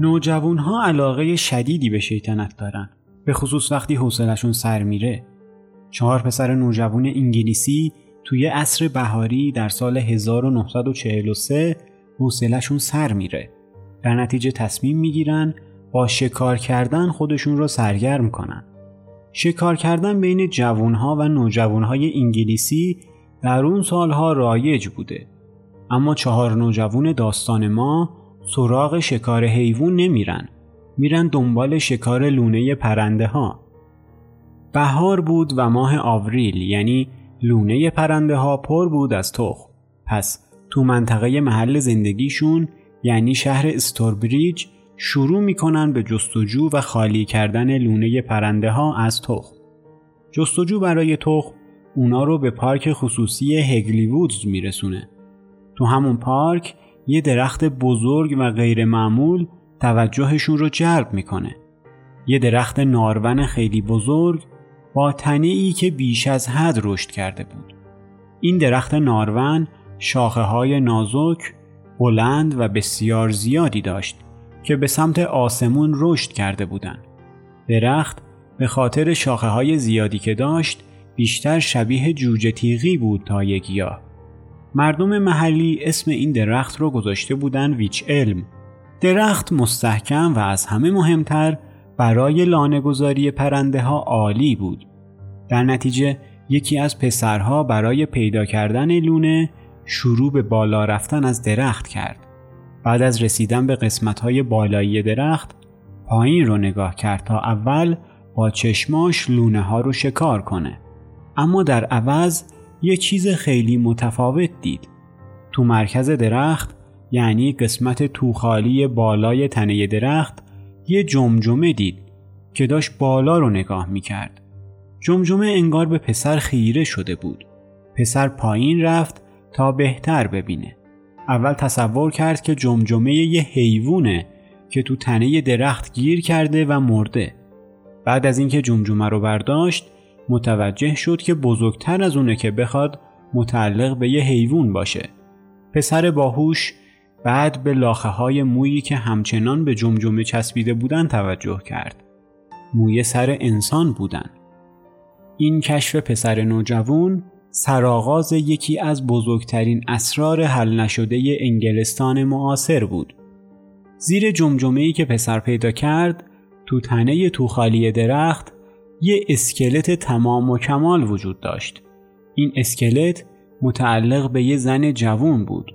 نوجوان ها علاقه شدیدی به شیطنت دارن به خصوص وقتی حوصلشون سر میره. چهار پسر نوجوان انگلیسی توی عصر بهاری در سال 1943 حوصلشون سر میره. در نتیجه تصمیم می‌گیرن با شکار کردن خودشون رو سرگرم کنن. شکار کردن بین جوانها و نوجوانهای انگلیسی در اون سالها رایج بوده. اما چهار نوجوان داستان ما سراغ شکار حیوان نمیرن میرن دنبال شکار لونه پرنده ها بهار بود و ماه آوریل یعنی لونه پرنده ها پر بود از تخم پس تو منطقه محل زندگیشون یعنی شهر استوربریج شروع می‌کنن به جستجو و خالی کردن لونه پرنده ها از تخم. جستجو برای تخم اونا رو به پارک خصوصی هگلی وودز میرسونه. تو همون پارک یه درخت بزرگ و غیر معمول توجهشون رو جلب می‌کنه. یه درخت نارون خیلی بزرگ با تنه ای که بیش از حد رشد کرده بود. این درخت نارون شاخه های نازک، بلند و بسیار زیادی داشت که به سمت آسمون رشد کرده بودند. درخت به خاطر شاخه های زیادی که داشت بیشتر شبیه جوجه تیغی بود تا یک گیاه. مردم محلی اسم این درخت رو گذاشته بودن ویچ علم. درخت مستحکم و از همه مهمتر برای لانهگذاری پرنده ها عالی بود. در نتیجه یکی از پسرها برای پیدا کردن لونه شروع به بالا رفتن از درخت کرد. بعد از رسیدن به قسمتهای بالایی درخت پایین رو نگاه کرد تا اول با چشماش لونه ها رو شکار کنه. اما در عوض یه چیز خیلی متفاوت دید. تو مرکز درخت یعنی قسمت توخالی بالای تنه درخت یه جمجمه دید که داشت بالا رو نگاه می‌کرد. جمجمه انگار به پسر خیره شده بود. پسر پایین رفت تا بهتر ببینه. اول تصور کرد که جمجمه یه حیوونه که تو تنه درخت گیر کرده و مرده. بعد از اینکه جمجمه رو برداشت متوجه شد که بزرگتر از اونه که بخواد متعلق به یه حیوان باشه. پسر باهوش بعد به لاخه های مویی که همچنان به جمجمه چسبیده بودن توجه کرد. موی سر انسان بودن. این کشف پسر نوجوان سرآغاز یکی از بزرگترین اسرار حل نشده انگلستان معاصر بود. زیر جمجمه‌ای که پسر پیدا کرد تو تنه توخالی درخت یه اسکلت تمام و کمال وجود داشت. این اسکلت متعلق به یه زن جوون بود.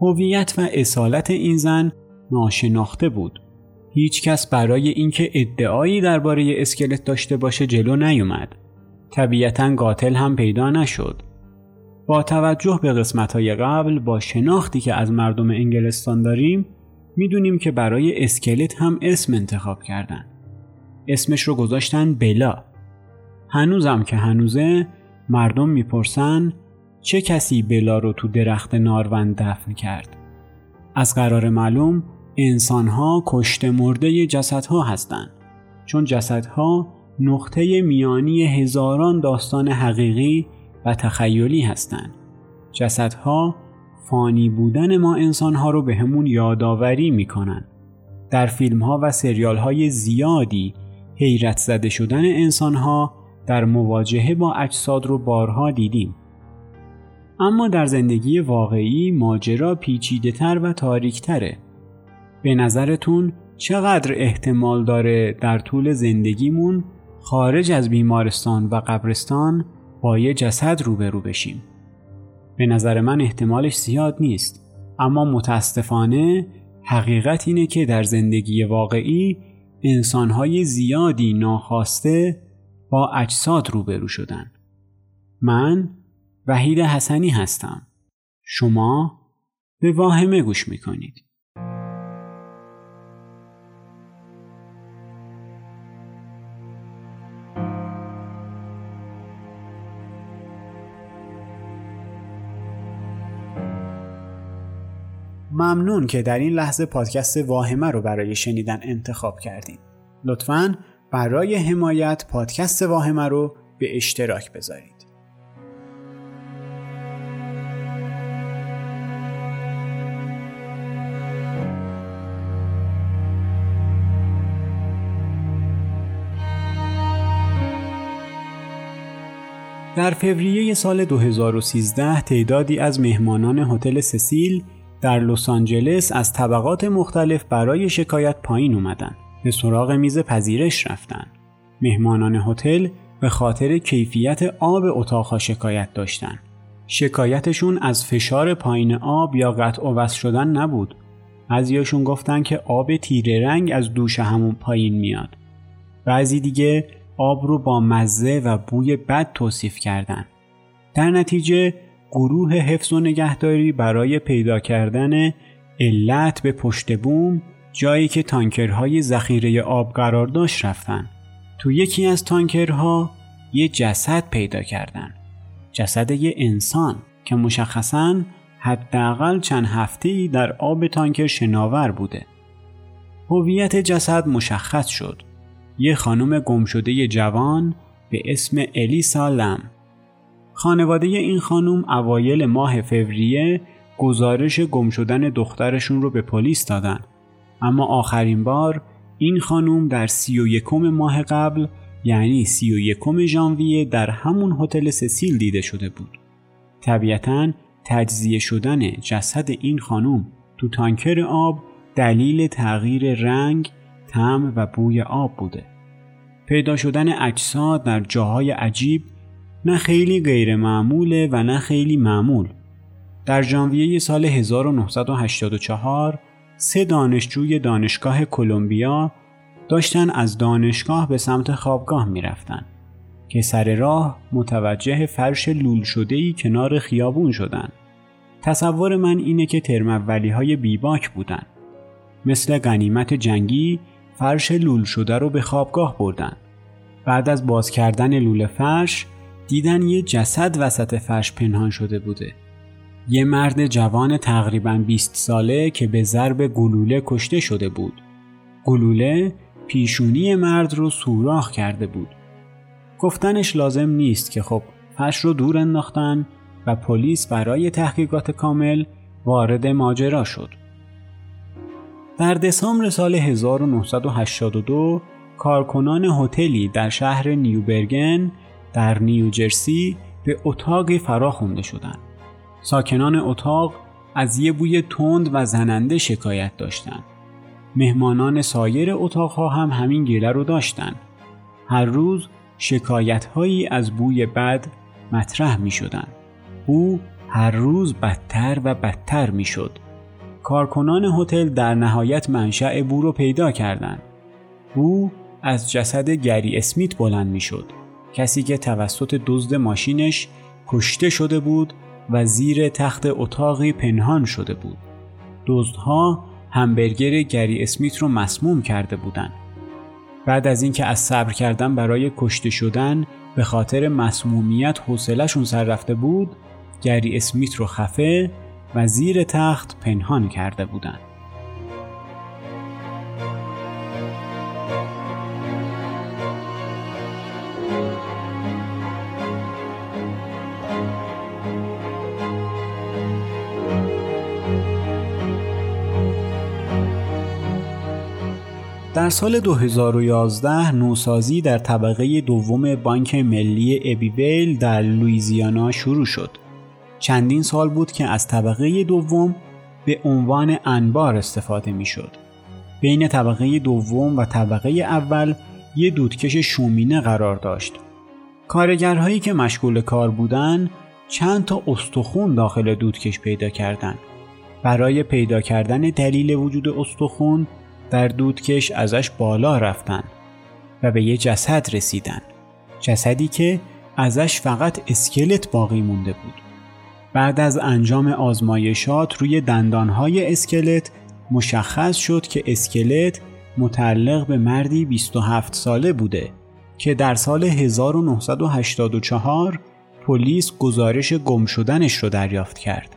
هویت و اصالت این زن ناشناخته بود. هیچ کس برای اینکه ادعایی درباره اسکلت داشته باشه جلو نیومد. طبیعتا قاتل هم پیدا نشد. با توجه به قسمت های قبل با شناختی که از مردم انگلستان داریم می‌دونیم که برای اسکلت هم اسم انتخاب کردن. اسمش رو گذاشتن بلا. هنوزم که هنوزه مردم می‌پرسن چه کسی بلا رو تو درخت نارون دفن کرد؟ از قرار معلوم انسانها کشت مرده جسدها هستند چون جسدها نقطه میانی هزاران داستان حقیقی و تخیلی هستند. جسدها فانی بودن ما انسانها رو به همون یادآوری می‌کنن. در فیلم ها و سریال های زیادی حیرت زده شدن انسانها در مواجهه با اجساد رو بارها دیدیم. اما در زندگی واقعی ماجرا پیچیده تر و تاریک تره. به نظرتون چقدر احتمال داره در طول زندگیمون خارج از بیمارستان و قبرستان با یه جسد روبرو بشیم. به نظر من احتمالش زیاد نیست اما متاسفانه حقیقت اینه که در زندگی واقعی انسانهای زیادی ناخواسته با اجساد روبرو شدن. من وحید حسنی هستم. شما به واهمه گوش می‌کنید. ممنون که در این لحظه پادکست واهمه رو برای شنیدن انتخاب کردین. لطفاً برای حمایت پادکست واهمه رو به اشتراک بذارید. در فوریه سال 2013 تعدادی از مهمانان هتل سسیل در لس آنجلس از طبقات مختلف برای شکایت پایین اومدن. به سراغ میز پذیرش رفتن. مهمانان هتل به خاطر کیفیت آب اتاقها شکایت داشتن. شکایتشون از فشار پایین آب یا قطع و وصل شدن نبود. بعضیاشون گفتن که آب تیره رنگ از دوش همون پایین میاد. بعضی دیگه آب رو با مزه و بوی بد توصیف کردن. در نتیجه گروه حفظ و نگهداری برای پیدا کردن علت به پشت بوم جایی که تانکرهای ذخیره آب قرار داشت رفتن. تو یکی از تانکرها یه جسد پیدا کردن. جسد یه انسان که مشخصاً حداقل چند هفته در آب تانکر شناور بوده. هویت جسد مشخص شد. یه خانم گمشده جوان به اسم الیسا لم. خانواده این خانم اوایل ماه فوریه گزارش گم شدن دخترشون رو به پلیس دادن. اما آخرین بار این خانم در سی و یکم ماه قبل یعنی سی و یکم ژانویه در همون هتل سسیل دیده شده بود. طبیعتا تجزیه شدن جسد این خانم تو تانکر آب دلیل تغییر رنگ، تم و بوی آب بوده. پیدا شدن اجساد در جاهای عجیب نه خیلی غیر معموله و نه خیلی معمول. در ژانویه سال 1984 سه دانشجوی دانشگاه کلمبیا داشتن از دانشگاه به سمت خوابگاه می‌رفتن که سر راه متوجه فرش لول شده ای کنار خیابون شدن. تصور من اینه که ترمولی های بیباک بودن. مثل غنیمت جنگی فرش لول شده رو به خوابگاه بردن. بعد از باز کردن لول فرش دیدن یه جسد وسط فرش پنهان شده بوده. یه مرد جوان تقریبا 20 ساله که به ضرب گلوله کشته شده بود. گلوله پیشونی مرد رو سوراخ کرده بود. گفتنش لازم نیست که خب فرش رو دور انداختن و پلیس برای تحقیقات کامل وارد ماجرا شد. در دسامبر سال 1982 کارکنان هتلی در شهر نیوبرگن در نیوجرسی به اتاقی فرا خونده شدند. ساکنان اتاق از یه بوی تند و زننده شکایت داشتند. مهمانان سایر اتاقها هم همین گله رو داشتند. هر روز شکایت هایی از بوی بد مطرح می شدن. او هر روز بدتر و بدتر می شد. کارکنان هتل در نهایت منشأ بو رو پیدا کردند. بو از جسد گری اسمیت بلند می شد. کسی که توسط دزد ماشینش کشته شده بود و زیر تخت اتاقی پنهان شده بود. دزدها همبرگر گری اسمیت رو مسموم کرده بودند. بعد از اینکه از صبر کردن برای کشته شدن به خاطر مسمومیت حوصلهشون سر رفته بود، گری اسمیت رو خفه و زیر تخت پنهان کرده بودند. در سال 2011 نوسازی در طبقه دوم بانک ملی ابیویل در لویزیانا شروع شد. چندین سال بود که از طبقه دوم به عنوان انبار استفاده می شد. بین طبقه دوم و طبقه اول یه دودکش شومینه قرار داشت. کارگرهایی که مشغول کار بودن چند تا استخون داخل دودکش پیدا کردند. برای پیدا کردن دلیل وجود استخون در دودکش ازش بالا رفتن و به یه جسد رسیدن جسدی که ازش فقط اسکلت باقی مونده بود بعد از انجام آزمایشات روی دندانهای اسکلت مشخص شد که اسکلت متعلق به مردی 27 ساله بوده که در سال 1984 پلیس گزارش گم شدنش رو دریافت کرد.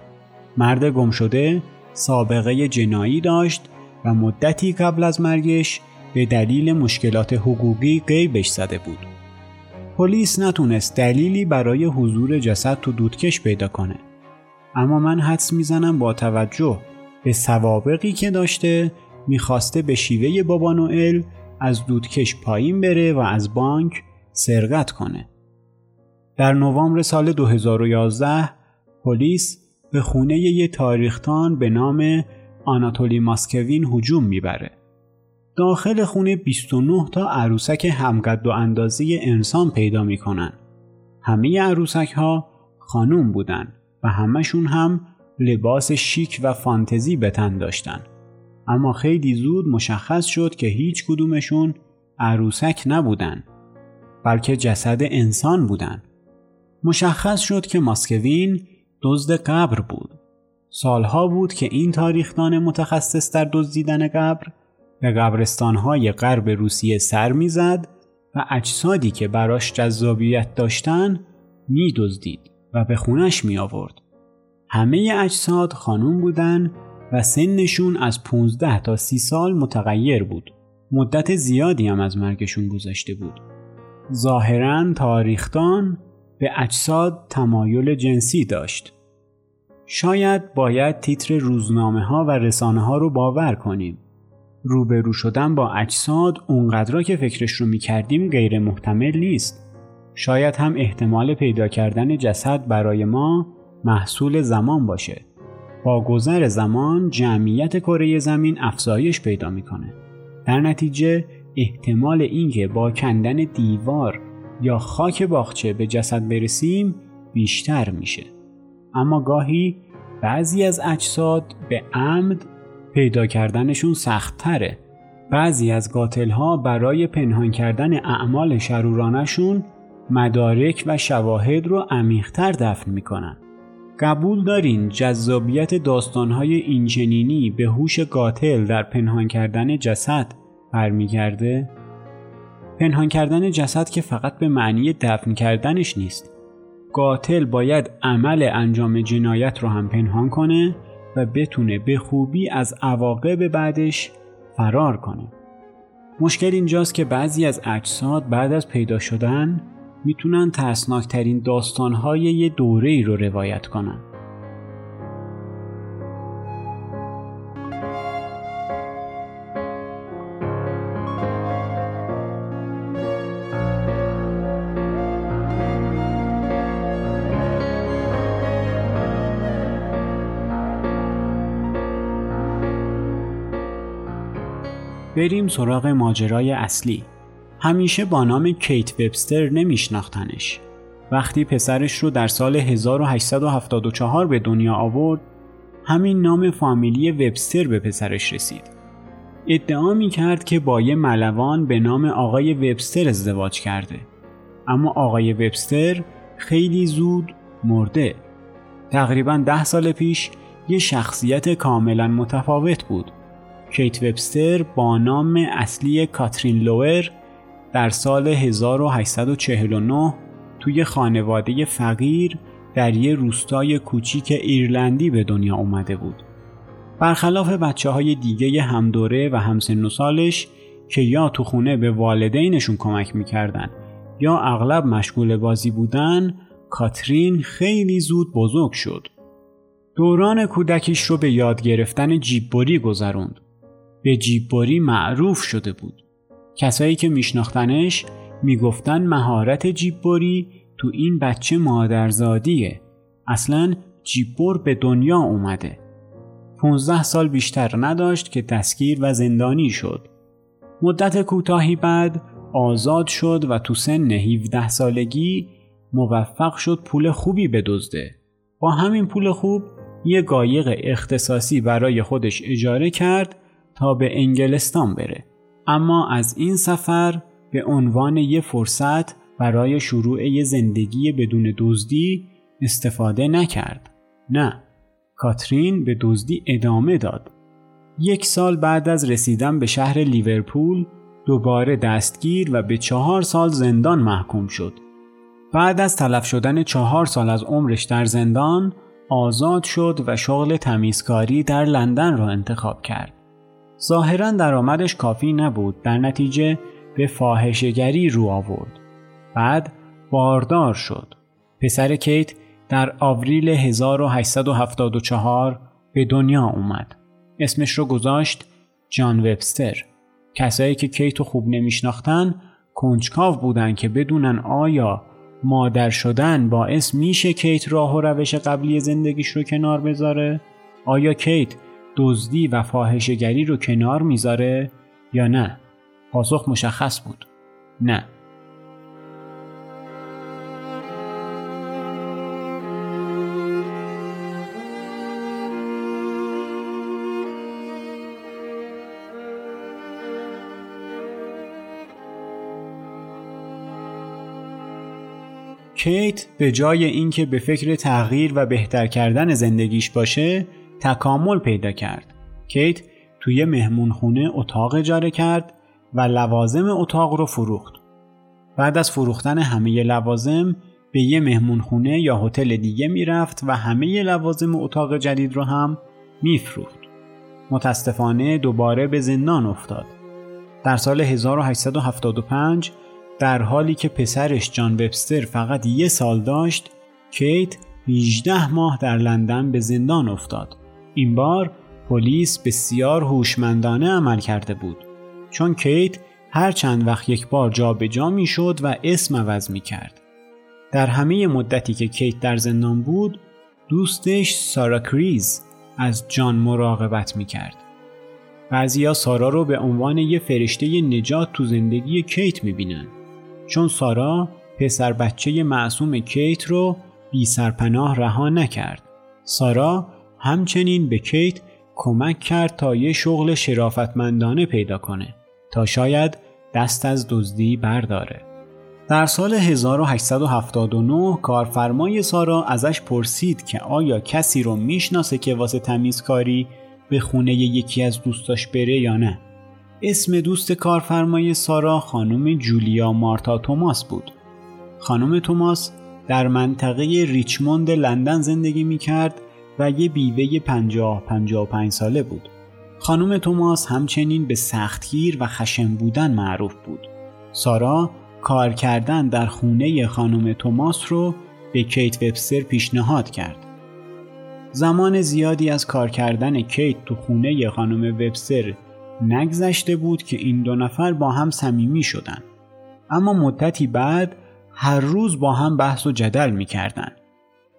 مرد گم شده سابقه جنایی داشت و مدتی قبل از مرگش به دلیل مشکلات حقوقی غیبش زده بود. پلیس نتونست دلیلی برای حضور جسد تو دودکش پیدا کنه. اما من حدس می‌زنم با توجه به سوابقی که داشته می‌خواسته به شیوه بابا نوئل از دودکش پایین بره و از بانک سرقت کنه. در نوامبر سال 2011 پلیس به خونه یه تاریختان به نام آناتولی ماسکوین هجوم می‌بره. داخل خونه 29 تا عروسک همقد و اندازه انسان پیدا می‌کنن. همه عروسک ها خانوم بودن و همشون هم لباس شیک و فانتزی به تن داشتن. اما خیلی زود مشخص شد که هیچ کدومشون عروسک نبودن بلکه جسد انسان بودن. مشخص شد که ماسکوین دزد قبر بود. سالها بود که این تاریخدان متخصص در دزدیدن قبر به قبرستانهای غرب روسیه سر می‌زد و اجسادی که براش جذابیت داشتن میدزدید و به خونش می آورد. همه اجساد خانوم بودن و سنشون از 15 تا 30 سال متغیر بود. مدت زیادی هم از مرگشون گذشته بود. ظاهرا تاریختان به اجساد تمایل جنسی داشت. شاید باید تیتر روزنامه ها و رسانه ها رو باور کنیم. روبرو شدن با اجساد اونقدر که فکرش رو می‌کردیم غیر محتمل نیست. شاید هم احتمال پیدا کردن جسد برای ما محصول زمان باشه. با گذر زمان جمعیت کره زمین افزایش پیدا می‌کنه. در نتیجه احتمال اینکه با کندن دیوار یا خاک باغچه به جسد برسیم بیشتر میشه. اما گاهی بعضی از اجساد به عمد پیدا کردنشون سختتره. بعضی از قاتل ها برای پنهان کردن اعمال شرورانشون مدارک و شواهد رو عمیقتر دفن می‌کنن. قبول دارین جذابیت داستانهای اینچنینی به هوش قاتل در پنهان کردن جسد برمیگرده؟ پنهان کردن جسد که فقط به معنی دفن کردنش نیست. قاتل باید عمل انجام جنایت رو هم پنهان کنه و بتونه به خوبی از عواقب بعدش فرار کنه. مشکل اینجاست که بعضی از اجساد بعد از پیدا شدن می‌تونن ترسناکترین داستانهای یه دوره ای رو روایت کنن. بریم سراغ ماجرای اصلی همیشه با نام کیت وبستر نمیشناختنش. وقتی پسرش رو در سال 1874 به دنیا آورد همین نام فامیلی وبستر به پسرش رسید. ادعا می کرد که با یه ملوان به نام آقای وبستر ازدواج کرده. اما آقای وبستر خیلی زود مرده. تقریبا ده سال پیش یه شخصیت کاملا متفاوت بود. کیت وبستر با نام اصلی کاترین لوئر در سال 1849 توی خانواده فقیر در یه روستای کوچیک ایرلندی به دنیا اومده بود. برخلاف بچه های دیگه همدوره و همسن و سالش که یا تو خونه به والدینشون کمک می‌کردن یا اغلب مشغول بازی بودن کاترین خیلی زود بزرگ شد. دوران کودکیش رو به یاد گرفتن جیببری گذروند. به جیببری معروف شده بود. کسایی که میشناختنش می‌گفتن مهارت جیببری تو این بچه مادرزادیه. اصلا جیببر به دنیا اومده. 15 سال بیشتر نداشت که دستگیر و زندانی شد. مدت کوتاهی بعد آزاد شد و تو سن 17 سالگی موفق شد پول خوبی بدزده. با همین پول خوب یه قایق اختصاصی برای خودش اجاره کرد تا به انگلستان بره. اما از این سفر به عنوان یه فرصت برای شروع یه زندگی بدون دزدی استفاده نکرد. نه، کاترین به دزدی ادامه داد. یک سال بعد از رسیدن به شهر لیورپول دوباره دستگیر و به چهار سال زندان محکوم شد. بعد از تلف شدن چهار سال از عمرش در زندان آزاد شد و شغل تمیزکاری در لندن را انتخاب کرد. ظاهرا درآمدش کافی نبود در نتیجه به فاحشهگری رو آورد. بعد باردار شد. پسر کیت در آوریل 1874 به دنیا اومد. اسمش رو گذاشت جان وبستر. کسایی که کیتو خوب نمیشناختن کنجکاو بودن که بدونن آیا مادر شدن باعث میشه کیت راه و روش قبلی زندگیش رو کنار بذاره؟ آیا کیت دزدی و فاحشهگری رو کنار می‌ذاره یا نه؟ پاسخ مشخص بود. نه. کیت به جای اینکه به فکر تغییر و بهتر کردن زندگیش باشه تکامل پیدا کرد. کیت توی مهمونخونه اتاق اجاره کرد و لوازم اتاق رو فروخت. بعد از فروختن همه لوازم به یه مهمونخونه یا هتل دیگه می‌رفت و همه لوازم اتاق جدید رو هم میفروخت. متاسفانه دوباره به زندان افتاد. در سال 1875 در حالی که پسرش جان وبستر فقط یه سال داشت کیت 18 ماه در لندن به زندان افتاد این بار پلیس بسیار هوشمندانه عمل کرده بود چون کیت هر چند وقت یک بار جابجا می شد و اسم عوض می کرد. در همه مدتی که کیت در زندان بود دوستش سارا کریز از جان مراقبت می کرد. بعضیا سارا رو به عنوان یه فرشته نجات تو زندگی کیت می بینن. چون سارا پسر بچه معصوم کیت رو بی سرپناه رها نکرد. سارا همچنین به کیت کمک کرد تا یه شغل شرافتمندانه پیدا کنه تا شاید دست از دزدی برداره. در سال 1879 کارفرمای سارا ازش پرسید که آیا کسی رو می‌شناسه که واسه تمیزکاری به خونه یکی از دوستاش بره یا نه. اسم دوست کارفرمای سارا خانم جولیا مارتا توماس بود. خانم توماس در منطقه ریچموند لندن زندگی می کرد و یه بیوه 50 55 ساله بود. خانم توماس همچنین به سختگیر و خشم بودن معروف بود. سارا کار کردن در خونه خانم توماس رو به کیت وبستر پیشنهاد کرد. زمان زیادی از کار کردن کیت تو خونه خانم وبستر نگذشته بود که این دو نفر با هم صمیمی شدن اما مدتی بعد هر روز با هم بحث و جدل می کردن.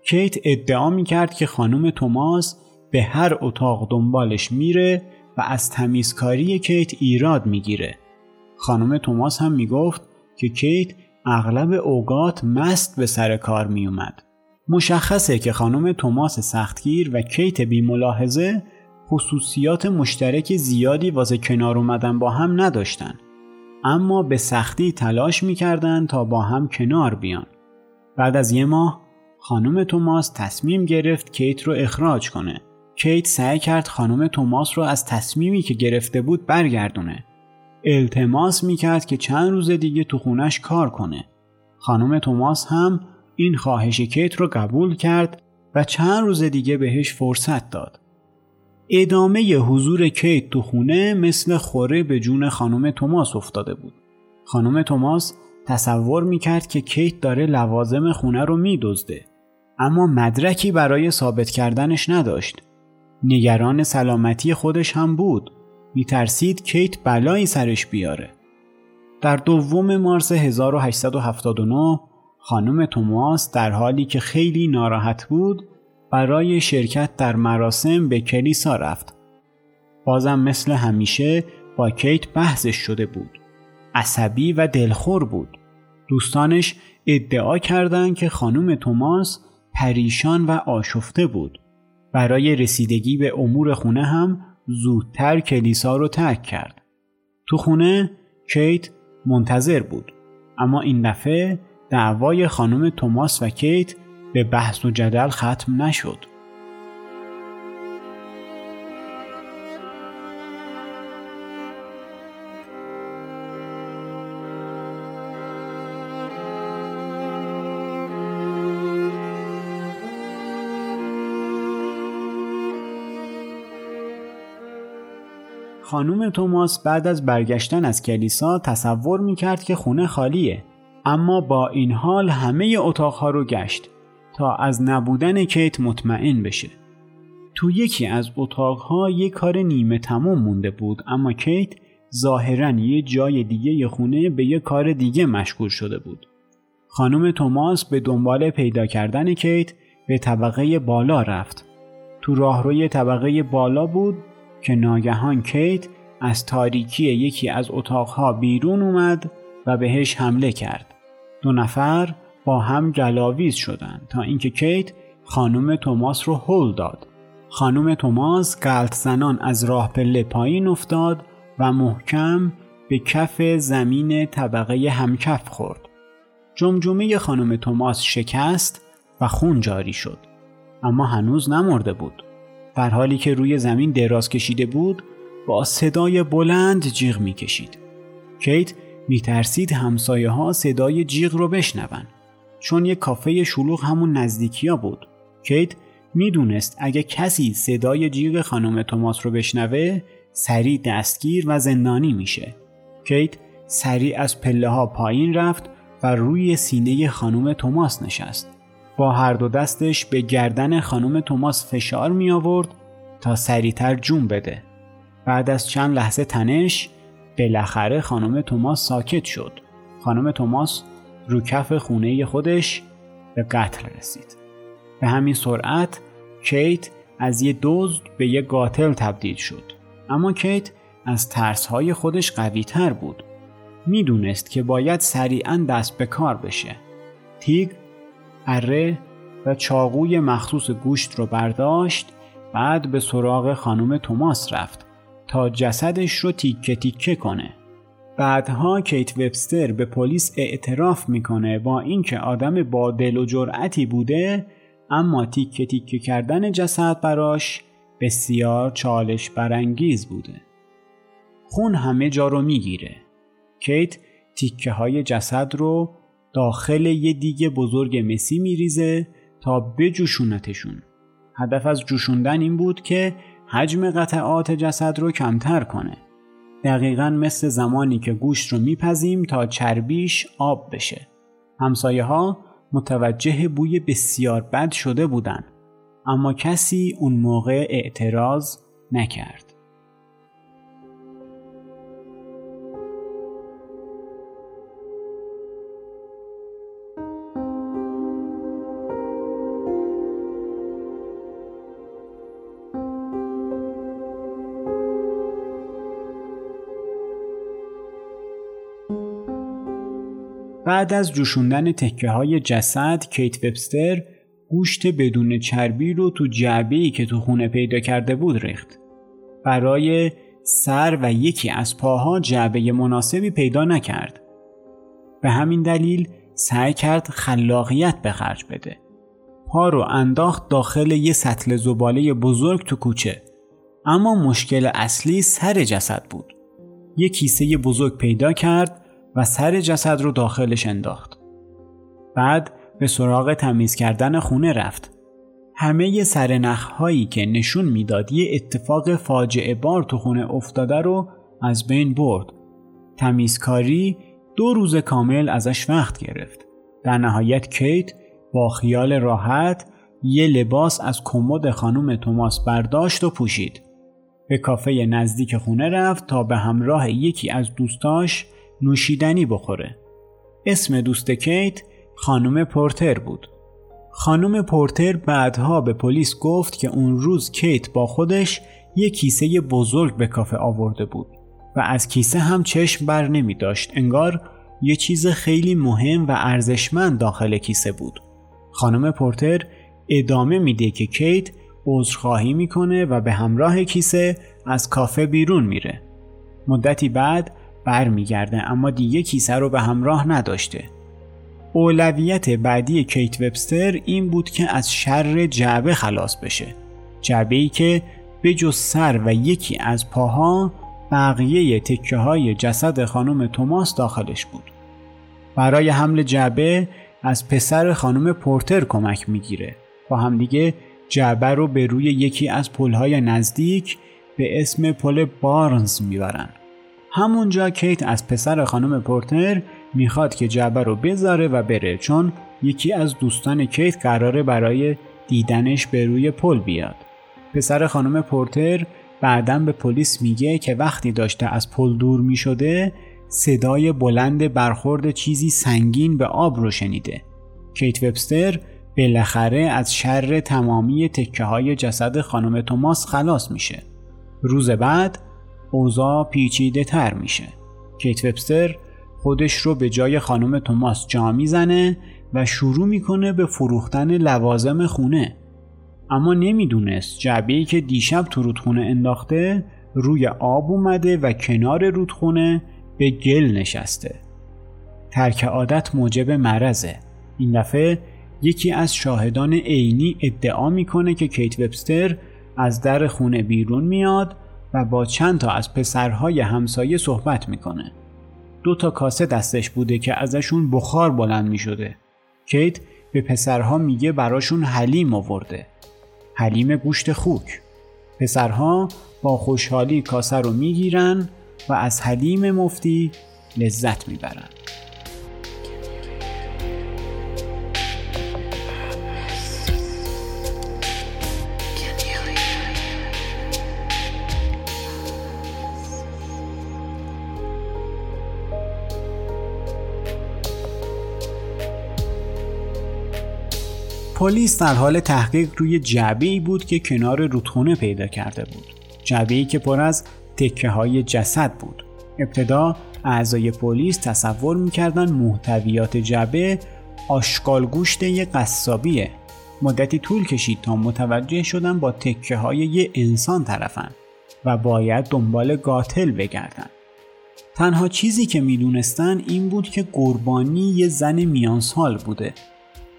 کیت ادعا می کرد که خانم توماس به هر اتاق دنبالش میره و از تمیزکاری کیت ایراد می‌گیره. خانم توماس هم می‌گفت که کیت اغلب اوقات مست به سر کار می اومد. مشخصه که خانم توماس سختگیر و کیت بی ملاحظه خصوصیات مشترک زیادی واسه کنار اومدن با هم نداشتن اما به سختی تلاش می‌کردن تا با هم کنار بیان بعد از یه ماه خانم توماس تصمیم گرفت کیت رو اخراج کنه. کیت سعی کرد خانم توماس رو از تصمیمی که گرفته بود برگردونه. التماس می‌کرد که چند روز دیگه تو خونش کار کنه. خانم توماس هم این خواهش کیت رو قبول کرد و چند روز دیگه بهش فرصت داد. ادامه حضور کیت تو خونه مثل خوره به جون خانم توماس افتاده بود. خانم توماس تصور می‌کرد که کیت داره لوازم خونه رو میدزده. اما مدرکی برای ثابت کردنش نداشت. نگران سلامتی خودش هم بود. میترسید کیت بلایی سرش بیاره. در دوم مارس 1879 خانم توماس در حالی که خیلی ناراحت بود برای شرکت در مراسم به کلیسا رفت. بازم مثل همیشه با کیت بحثش شده بود. عصبی و دلخور بود. دوستانش ادعا کردند که خانم توماس پریشان و آشفته بود. برای رسیدگی به امور خونه هم زودتر کلیسا رو ترک کرد. تو خونه کیت منتظر بود. اما این دفعه دعوای خانم توماس و کیت به بحث و جدل ختم نشد. خانم توماس بعد از برگشتن از کلیسا تصور می‌کرد که خونه خالیه اما با این حال همه اتاقها رو گشت تا از نبودن کیت مطمئن بشه. تو یکی از اتاقها یه کار نیمه تمام مونده بود اما کیت ظاهرا یه جای دیگه یه خونه به یه کار دیگه مشغول شده بود. خانم توماس به دنبال پیدا کردن کیت به طبقه بالا رفت. تو راهروی طبقه بالا بود که ناگهان کیت از تاریکی یکی از اتاقها بیرون اومد و بهش حمله کرد. دو نفر با هم گلاویز شدند تا اینکه کیت خانم توماس رو هل داد. خانم توماس گلت زنان از راه پله پایین افتاد و محکم به کف زمین طبقه همکف خورد. جمجمه خانم توماس شکست و خون جاری شد. اما هنوز نمرده بود. در حالی که روی زمین دراز کشیده بود با صدای بلند جیغ می کشید. کیت می ترسید همسایه ها صدای جیغ رو بشنون چون یک کافه شلوغ همون نزدیکی ها بود. کیت می‌دونست اگه کسی صدای جیغ خانم توماس رو بشنوه سریع دستگیر و زندانی میشه. کیت سریع از پله ها پایین رفت و روی سینه خانم توماس نشست. با هر دو دستش به گردن خانم توماس فشار می آورد تا سریعتر جون بده. بعد از چند لحظه تنش بالاخره خانم توماس ساکت شد. خانم توماس رو کف خونه خودش به قتل رسید. به همین سرعت کیت از یه دزد به یه قاتل تبدیل شد. اما کیت از ترسهای خودش قوی تر بود. می‌دونست که باید سریعا دست به کار بشه. تیگ، اره و چاقوی مخصوص گوشت رو برداشت بعد به سراغ خانم توماس رفت تا جسدش رو تیکه تیکه کنه. بعدها کیت وبستر به پلیس اعتراف می‌کنه با اینکه آدم با دل و جرأتی بوده اما تیکه تیکه کردن جسد براش بسیار چالش برانگیز بوده. خون همه جا رو می‌گیره. کیت تیکه های جسد رو داخل یه دیگه بزرگ مسی میریزه تا بجوشونتشون. هدف از جوشوندن این بود که حجم قطعات جسد رو کمتر کنه. دقیقا مثل زمانی که گوشت رو میپزیم تا چربیش آب بشه. همسایه ها متوجه بوی بسیار بد شده بودن اما کسی اون موقع اعتراض نکرد. بعد از جوشوندن تکه های جسد کیت وبستر گوشت بدون چربی رو تو جعبه ای که تو خونه پیدا کرده بود ریخت. برای سر و یکی از پاها جعبه مناسبی پیدا نکرد. به همین دلیل سعی کرد خلاقیت به خرج بده. پا رو انداخت داخل یه سطل زباله بزرگ تو کوچه. اما مشکل اصلی سر جسد بود. یه کیسه بزرگ پیدا کرد و سر جسد رو داخلش انداخت. بعد به سراغ تمیز کردن خونه رفت. همه سرنخ هایی که نشون می‌داد یه اتفاق فاجعه بار تو خونه افتاده رو از بین برد. تمیزکاری دو روز کامل ازش وقت گرفت. در نهایت کیت با خیال راحت یه لباس از کمد خانم توماس برداشت و پوشید. به کافه نزدیک خونه رفت تا به همراه یکی از دوستاش نوشیدنی بخوره. اسم دوست کیت خانم پورتر بود. خانم پورتر بعدها به پلیس گفت که اون روز کیت با خودش یه کیسه بزرگ به کافه آورده بود و از کیسه هم چشم بر نمی داشت انگار یه چیز خیلی مهم و ارزشمند داخل کیسه بود. خانم پورتر ادامه میده که کیت عذرخواهی می‌کنه و به همراه کیسه از کافه بیرون میره. مدتی بعد برمیگرده اما دیگه کیسه رو به همراه نداشته. اولویت بعدی کیت وبستر این بود که از شر جعبه خلاص بشه. جعبه ای که به جز سر و یکی از پاها بقیه تکه های جسد خانم توماس داخلش بود. برای حمل جعبه از پسر خانم پورتر کمک می‌گیره. با همدیگه جعبه رو به روی یکی از پلهای نزدیک به اسم پل بارنز می‌برن. همونجا کیت از پسر خانم پورتر می‌خواد که جعبه رو بذاره و بره چون یکی از دوستان کیت قراره برای دیدنش به روی پل بیاد. پسر خانم پورتر بعدا به پلیس میگه که وقتی داشته از پل دور می‌شده صدای بلند برخورد چیزی سنگین به آب رو شنیده. کیت وبستر بالاخره از شر تمامی تکه های جسد خانم توماس خلاص میشه. روز بعد اوضاع پیچیده تر میشه. کیت وبستر خودش رو به جای خانم توماس جا می‌زنه و شروع می‌کنه به فروختن لوازم خونه. اما نمی‌دونست جعبه که دیشب تو رودخونه انداخته روی آب اومده و کنار رودخونه به گل نشسته. ترک عادت موجب مرزه. این دفعه یکی از شاهدان عینی ادعا می‌کنه که کیت وبستر از در خونه بیرون میاد و با چند تا از پسرهای همسایه صحبت می‌کنه. دو تا کاسه دستش بوده که ازشون بخار بلند می‌شده. کیت به پسرها میگه براشون حلیم آورده. حلیم گوشت خوک. پسرها با خوشحالی کاسه رو می‌گیرن و از حلیم مفتی لذت می‌برن. پلیس در حال تحقیق روی جعبه ای بود که کنار رودخونه پیدا کرده بود. جعبه ای که پر از تکه های جسد بود. ابتدا اعضای پلیس تصور می‌کردن محتویات جعبه آشکال گوشت یه قصابیه. مدتی طول کشید تا متوجه شدن با تکه های یه انسان طرفن و باید دنبال قاتل بگردن. تنها چیزی که می‌دونستن این بود که قربانی یه زن میانسال بوده.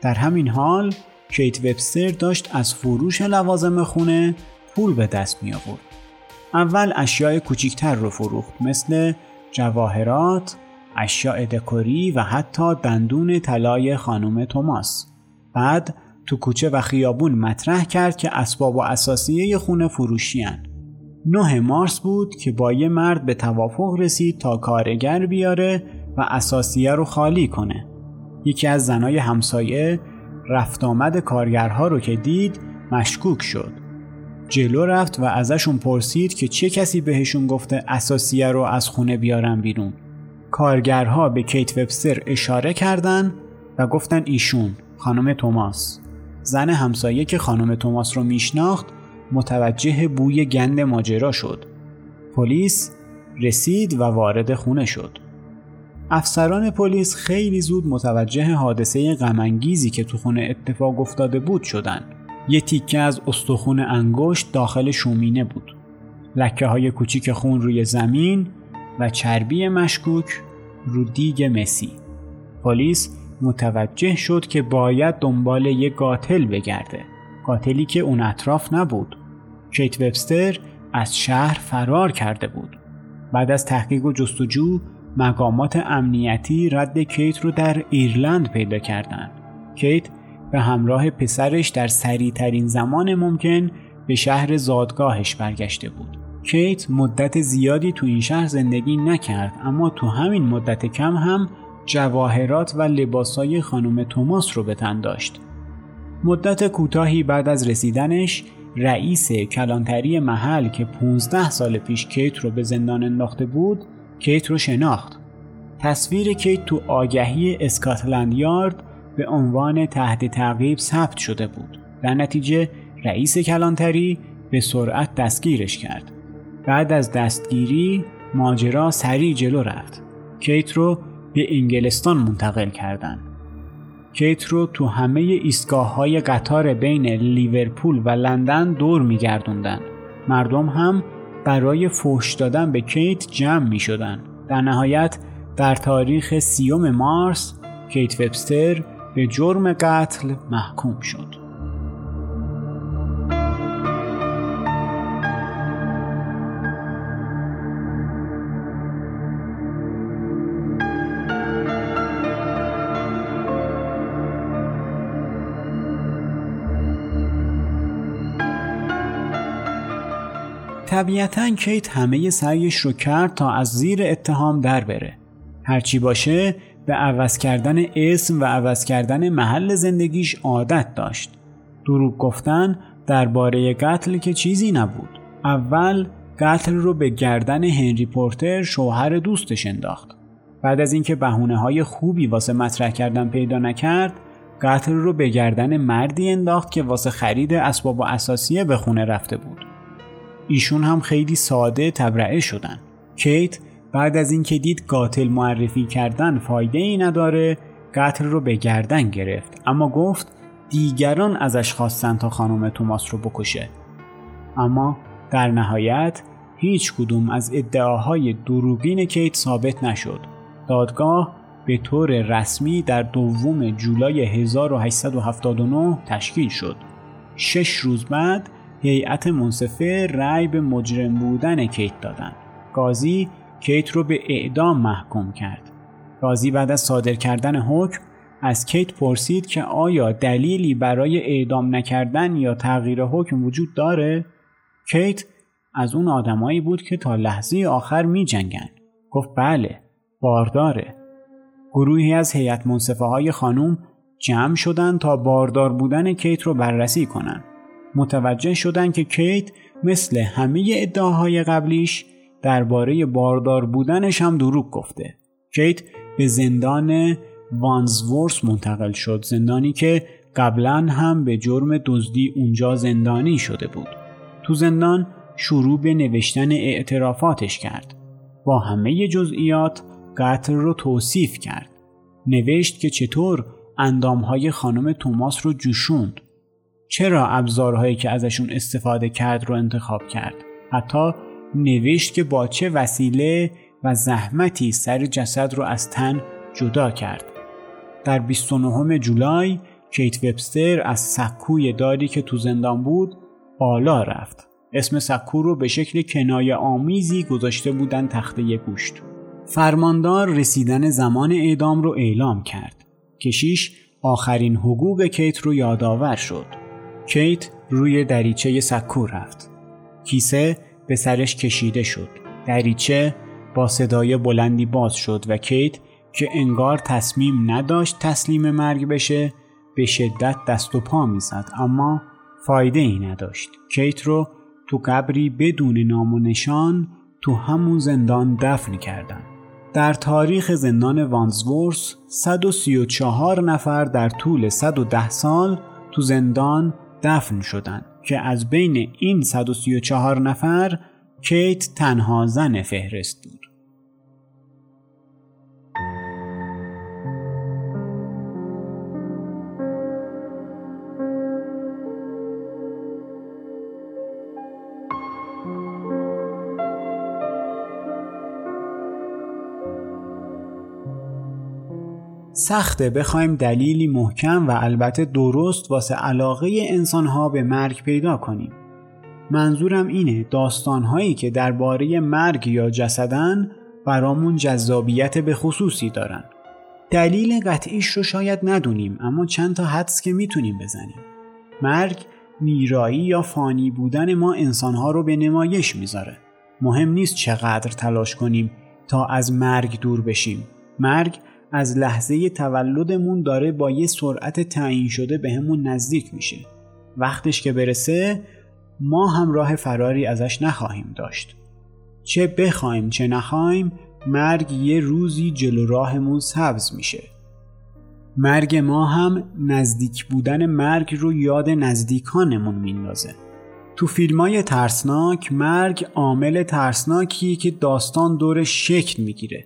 در همین حال کیت وبستر داشت از فروش لوازم خونه پول به دست می آورد. اول اشیاء کوچیکتر رو فروخت مثل جواهرات، اشیاء دکوری و حتی دندون طلای خانم توماس. بعد تو کوچه و خیابون مطرح کرد که اسباب و اساسیه خونه فروشیان. 9 مارس بود که با یه مرد به توافق رسید تا کارگر بیاره و اساسیه رو خالی کنه. یکی از زنای همسایه رفت آمد کارگرها رو که دید مشکوک شد. جلو رفت و ازشون پرسید که چه کسی بهشون گفته اساسیه رو از خونه بیارن بیرون. کارگرها به کیت وبستر اشاره کردن و گفتن ایشون خانم توماس. زن همسایه که خانم توماس رو میشناخت متوجه بوی گند ماجرا شد. پلیس رسید و وارد خونه شد. افسران پلیس خیلی زود متوجه حادثه غمانگیزی که تو خونه اتفاق افتاده بود شدن. یه تیکه از استخون انگشت داخل شومینه بود. لکه های کوچیک خون روی زمین و چربی مشکوک رو دیگ مسی. پلیس متوجه شد که باید دنبال یه قاتل بگرده. قاتلی که اون اطراف نبود. کیت وبستر از شهر فرار کرده بود. بعد از تحقیق و جستجو مقامات امنیتی رد کیت رو در ایرلند پیدا کردند. کیت به همراه پسرش در سریع ترین زمان ممکن به شهر زادگاهش برگشته بود. کیت مدت زیادی تو این شهر زندگی نکرد اما تو همین مدت کم هم جواهرات و لباسای خانم توماس رو به تن داشت. مدت کوتاهی بعد از رسیدنش رئیس کلانتری محل که 15 سال پیش کیت رو به زندان انداخته بود کیت رو شناخت. تصویر کیت تو آگهی اسکاتلند یارد به عنوان تحت تعقیب ثبت شده بود. در نتیجه رئیس کلانتری به سرعت دستگیرش کرد. بعد از دستگیری ماجرا سریع جلو رفت. کیت رو به انگلستان منتقل کردند. کیت رو تو همه ایستگاه های قطار بین لیورپول و لندن دور میگردوندن. مردم هم برای فوش دادن به کیت جمع می شدن. در نهایت در تاریخ سیوم مارس کیت وبستر به جرم قتل محکوم شد. طبیعتا کیت همه سعیش رو کرد تا از زیر اتهام در بره. هرچی باشه به عوض کردن اسم و عوض کردن محل زندگیش عادت داشت. دروغ گفتن درباره قتل که چیزی نبود. اول قتل رو به گردن هنری پورتر شوهر دوستش انداخت. بعد از اینکه بهونه های خوبی واسه مطرح کردن پیدا نکرد قتل رو به گردن مردی انداخت که واسه خرید اسباب و اساسیه به خونه رفته بود ایشون هم خیلی ساده تبرعه شدن. کیت بعد از اینکه دید قاتل معرفی کردن فایده ای نداره قتل رو به گردن گرفت. اما گفت دیگران ازش خواستن تا خانم توماس رو بکشه. اما در نهایت هیچ کدوم از ادعاهای دروغین کیت ثابت نشد. دادگاه به طور رسمی در دوم جولای 1879 تشکیل شد. شش روز بعد هیئت منصفه رأی به مجرم بودن کیت دادند. قاضی کیت رو به اعدام محکوم کرد. قاضی بعد از صادر کردن حکم از کیت پرسید که آیا دلیلی برای اعدام نکردن یا تغییر حکم وجود داره؟ کیت از اون آدمایی بود که تا لحظه آخر می جنگن. گفت بله بارداره گروهی از هیئت منصفه های خانوم جمع شدند تا باردار بودن کیت رو بررسی کنند. متوجه شدند که کیت مثل همه ادعاهای قبلیش درباره باردار بودنش هم دروغ گفته. کیت به زندان وانزورس منتقل شد زندانی که قبلا هم به جرم دزدی اونجا زندانی شده بود. تو زندان شروع به نوشتن اعترافاتش کرد. با همه جزئیات قتل رو توصیف کرد. نوشت که چطور اندامهای خانم توماس رو جوشوند. چرا ابزارهایی که ازشون استفاده کرد رو انتخاب کرد. حتی نوشت که با چه وسیله و زحمتی سر جسد رو از تن جدا کرد. در 29 جولای کیت وبستر از سکوی داری که تو زندان بود بالا رفت. اسم سکو رو به شکل کنایه آمیزی گذاشته بودن تخته گوشت. فرماندار رسیدن زمان اعدام رو اعلام کرد. کشیش آخرین حقوق کیت رو یادآور شد. کیت روی دریچه سکو رفت. کیسه به سرش کشیده شد. دریچه با صدای بلندی باز شد و کیت که انگار تصمیم نداشت تسلیم مرگ بشه به شدت دست و پا می‌زد اما فایده ای نداشت. کیت رو تو قبری بدون نام و نشان تو همون زندان دفن کردند. در تاریخ زندان وانزورس 134 نفر در طول 110 سال تو زندان دفن شدند که از بین این 134 نفر کیت تنها زن فهرست بود. سخته بخوایم دلیلی محکم و البته درست واسه علاقه انسانها به مرگ پیدا کنیم. منظورم اینه داستانهایی که درباره مرگ یا جسدن برامون جذابیت به خصوصی دارن. دلیل قطعیش رو شاید ندونیم اما چند تا حدس که می‌تونیم بزنیم. مرگ میرایی یا فانی بودن ما انسانها رو به نمایش می‌ذاره. مهم نیست چقدر تلاش کنیم تا از مرگ دور بشیم. مرگ از لحظه تولدمون داره با یه سرعت تعیین شده بهمون به نزدیک میشه. وقتش که برسه ما هم راه فراری ازش نخواهیم داشت. چه بخوایم چه نخواهیم مرگ یه روزی جلو راهمون سبز میشه. مرگ ما هم نزدیک بودن مرگ رو یاد نزدیکانمون میندازه. تو فیلمای ترسناک مرگ عامل ترسناکی که داستان دور شکل می‌گیره.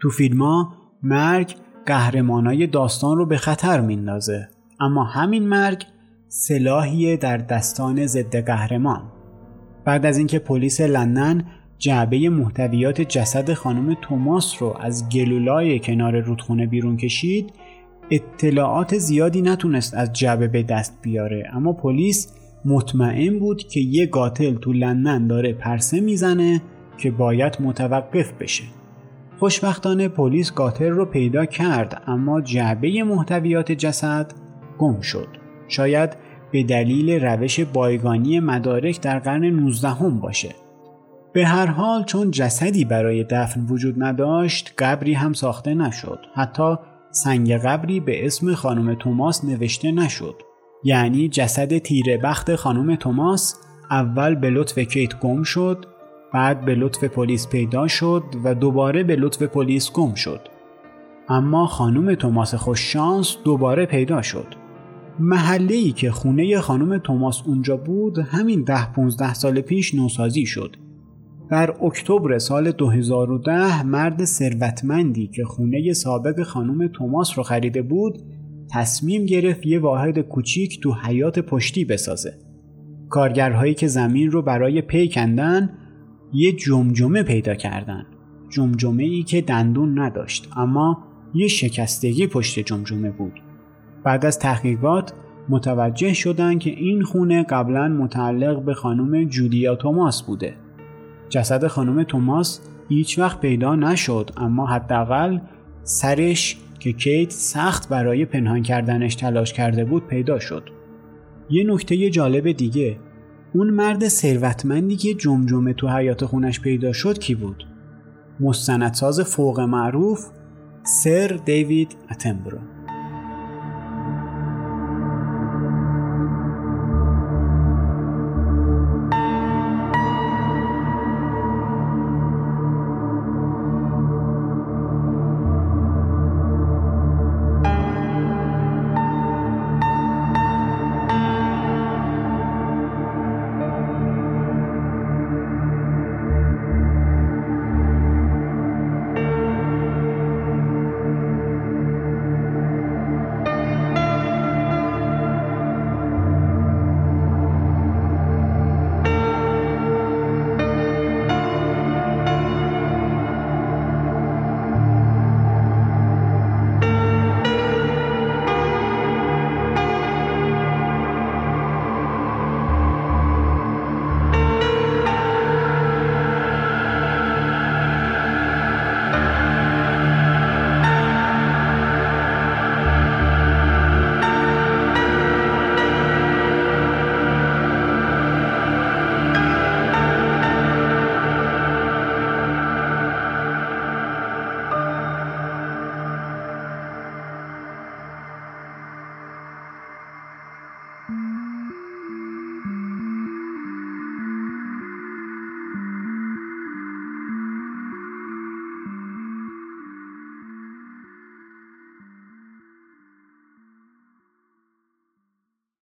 تو فیلما مرگ قهرمانای داستان رو به خطر میندازه. اما همین مرگ سلاحیه در دستان ضد قهرمان. بعد از اینکه پلیس لندن جعبه محتویات جسد خانم توماس رو از گلولای کنار رودخونه بیرون کشید اطلاعات زیادی نتونست از جعبه به دست بیاره. اما پلیس مطمئن بود که یه قاتل تو لندن داره پرسه می‌زنه که باید متوقف بشه. خوشبختانه پلیس قاتل رو پیدا کرد اما جعبه محتویات جسد گم شد. شاید به دلیل روش بایگانی مدارک در قرن 19 هم باشه. به هر حال چون جسدی برای دفن وجود نداشت قبری هم ساخته نشد. حتی سنگ قبری به اسم خانم توماس نوشته نشد. یعنی جسد تیره بخت خانم توماس اول به لطف کیت گم شد بعد به لطف پلیس پیدا شد و دوباره به لطف پلیس گم شد. اما خانم توماس خوششانس دوباره پیدا شد محله ای که خونه خانم توماس اونجا بود همین ده 15 سال پیش نوسازی شد در اکتبر سال 2010 مرد ثروتمندی که خونه سابق خانم توماس رو خریده بود تصمیم گرفت یه واحد کوچیک تو حیات پشتی بسازه. کارگرهایی که زمین رو برای پی کندن یه جمجمه پیدا کردن. جمجمه ای که دندون نداشت اما یه شکستگی پشت جمجمه بود. بعد از تحقیقات متوجه شدن که این خونه قبلا متعلق به خانم جودیا توماس بوده. جسد خانم توماس هیچ وقت پیدا نشد اما حداقل سرش که کیت سخت برای پنهان کردنش تلاش کرده بود پیدا شد. یه نکته جالب دیگه اون مرد ثروتمندی که جمجمه تو حیات خونش پیدا شد کی بود؟ مستندساز فوق معروف سر دیوید اتنبرو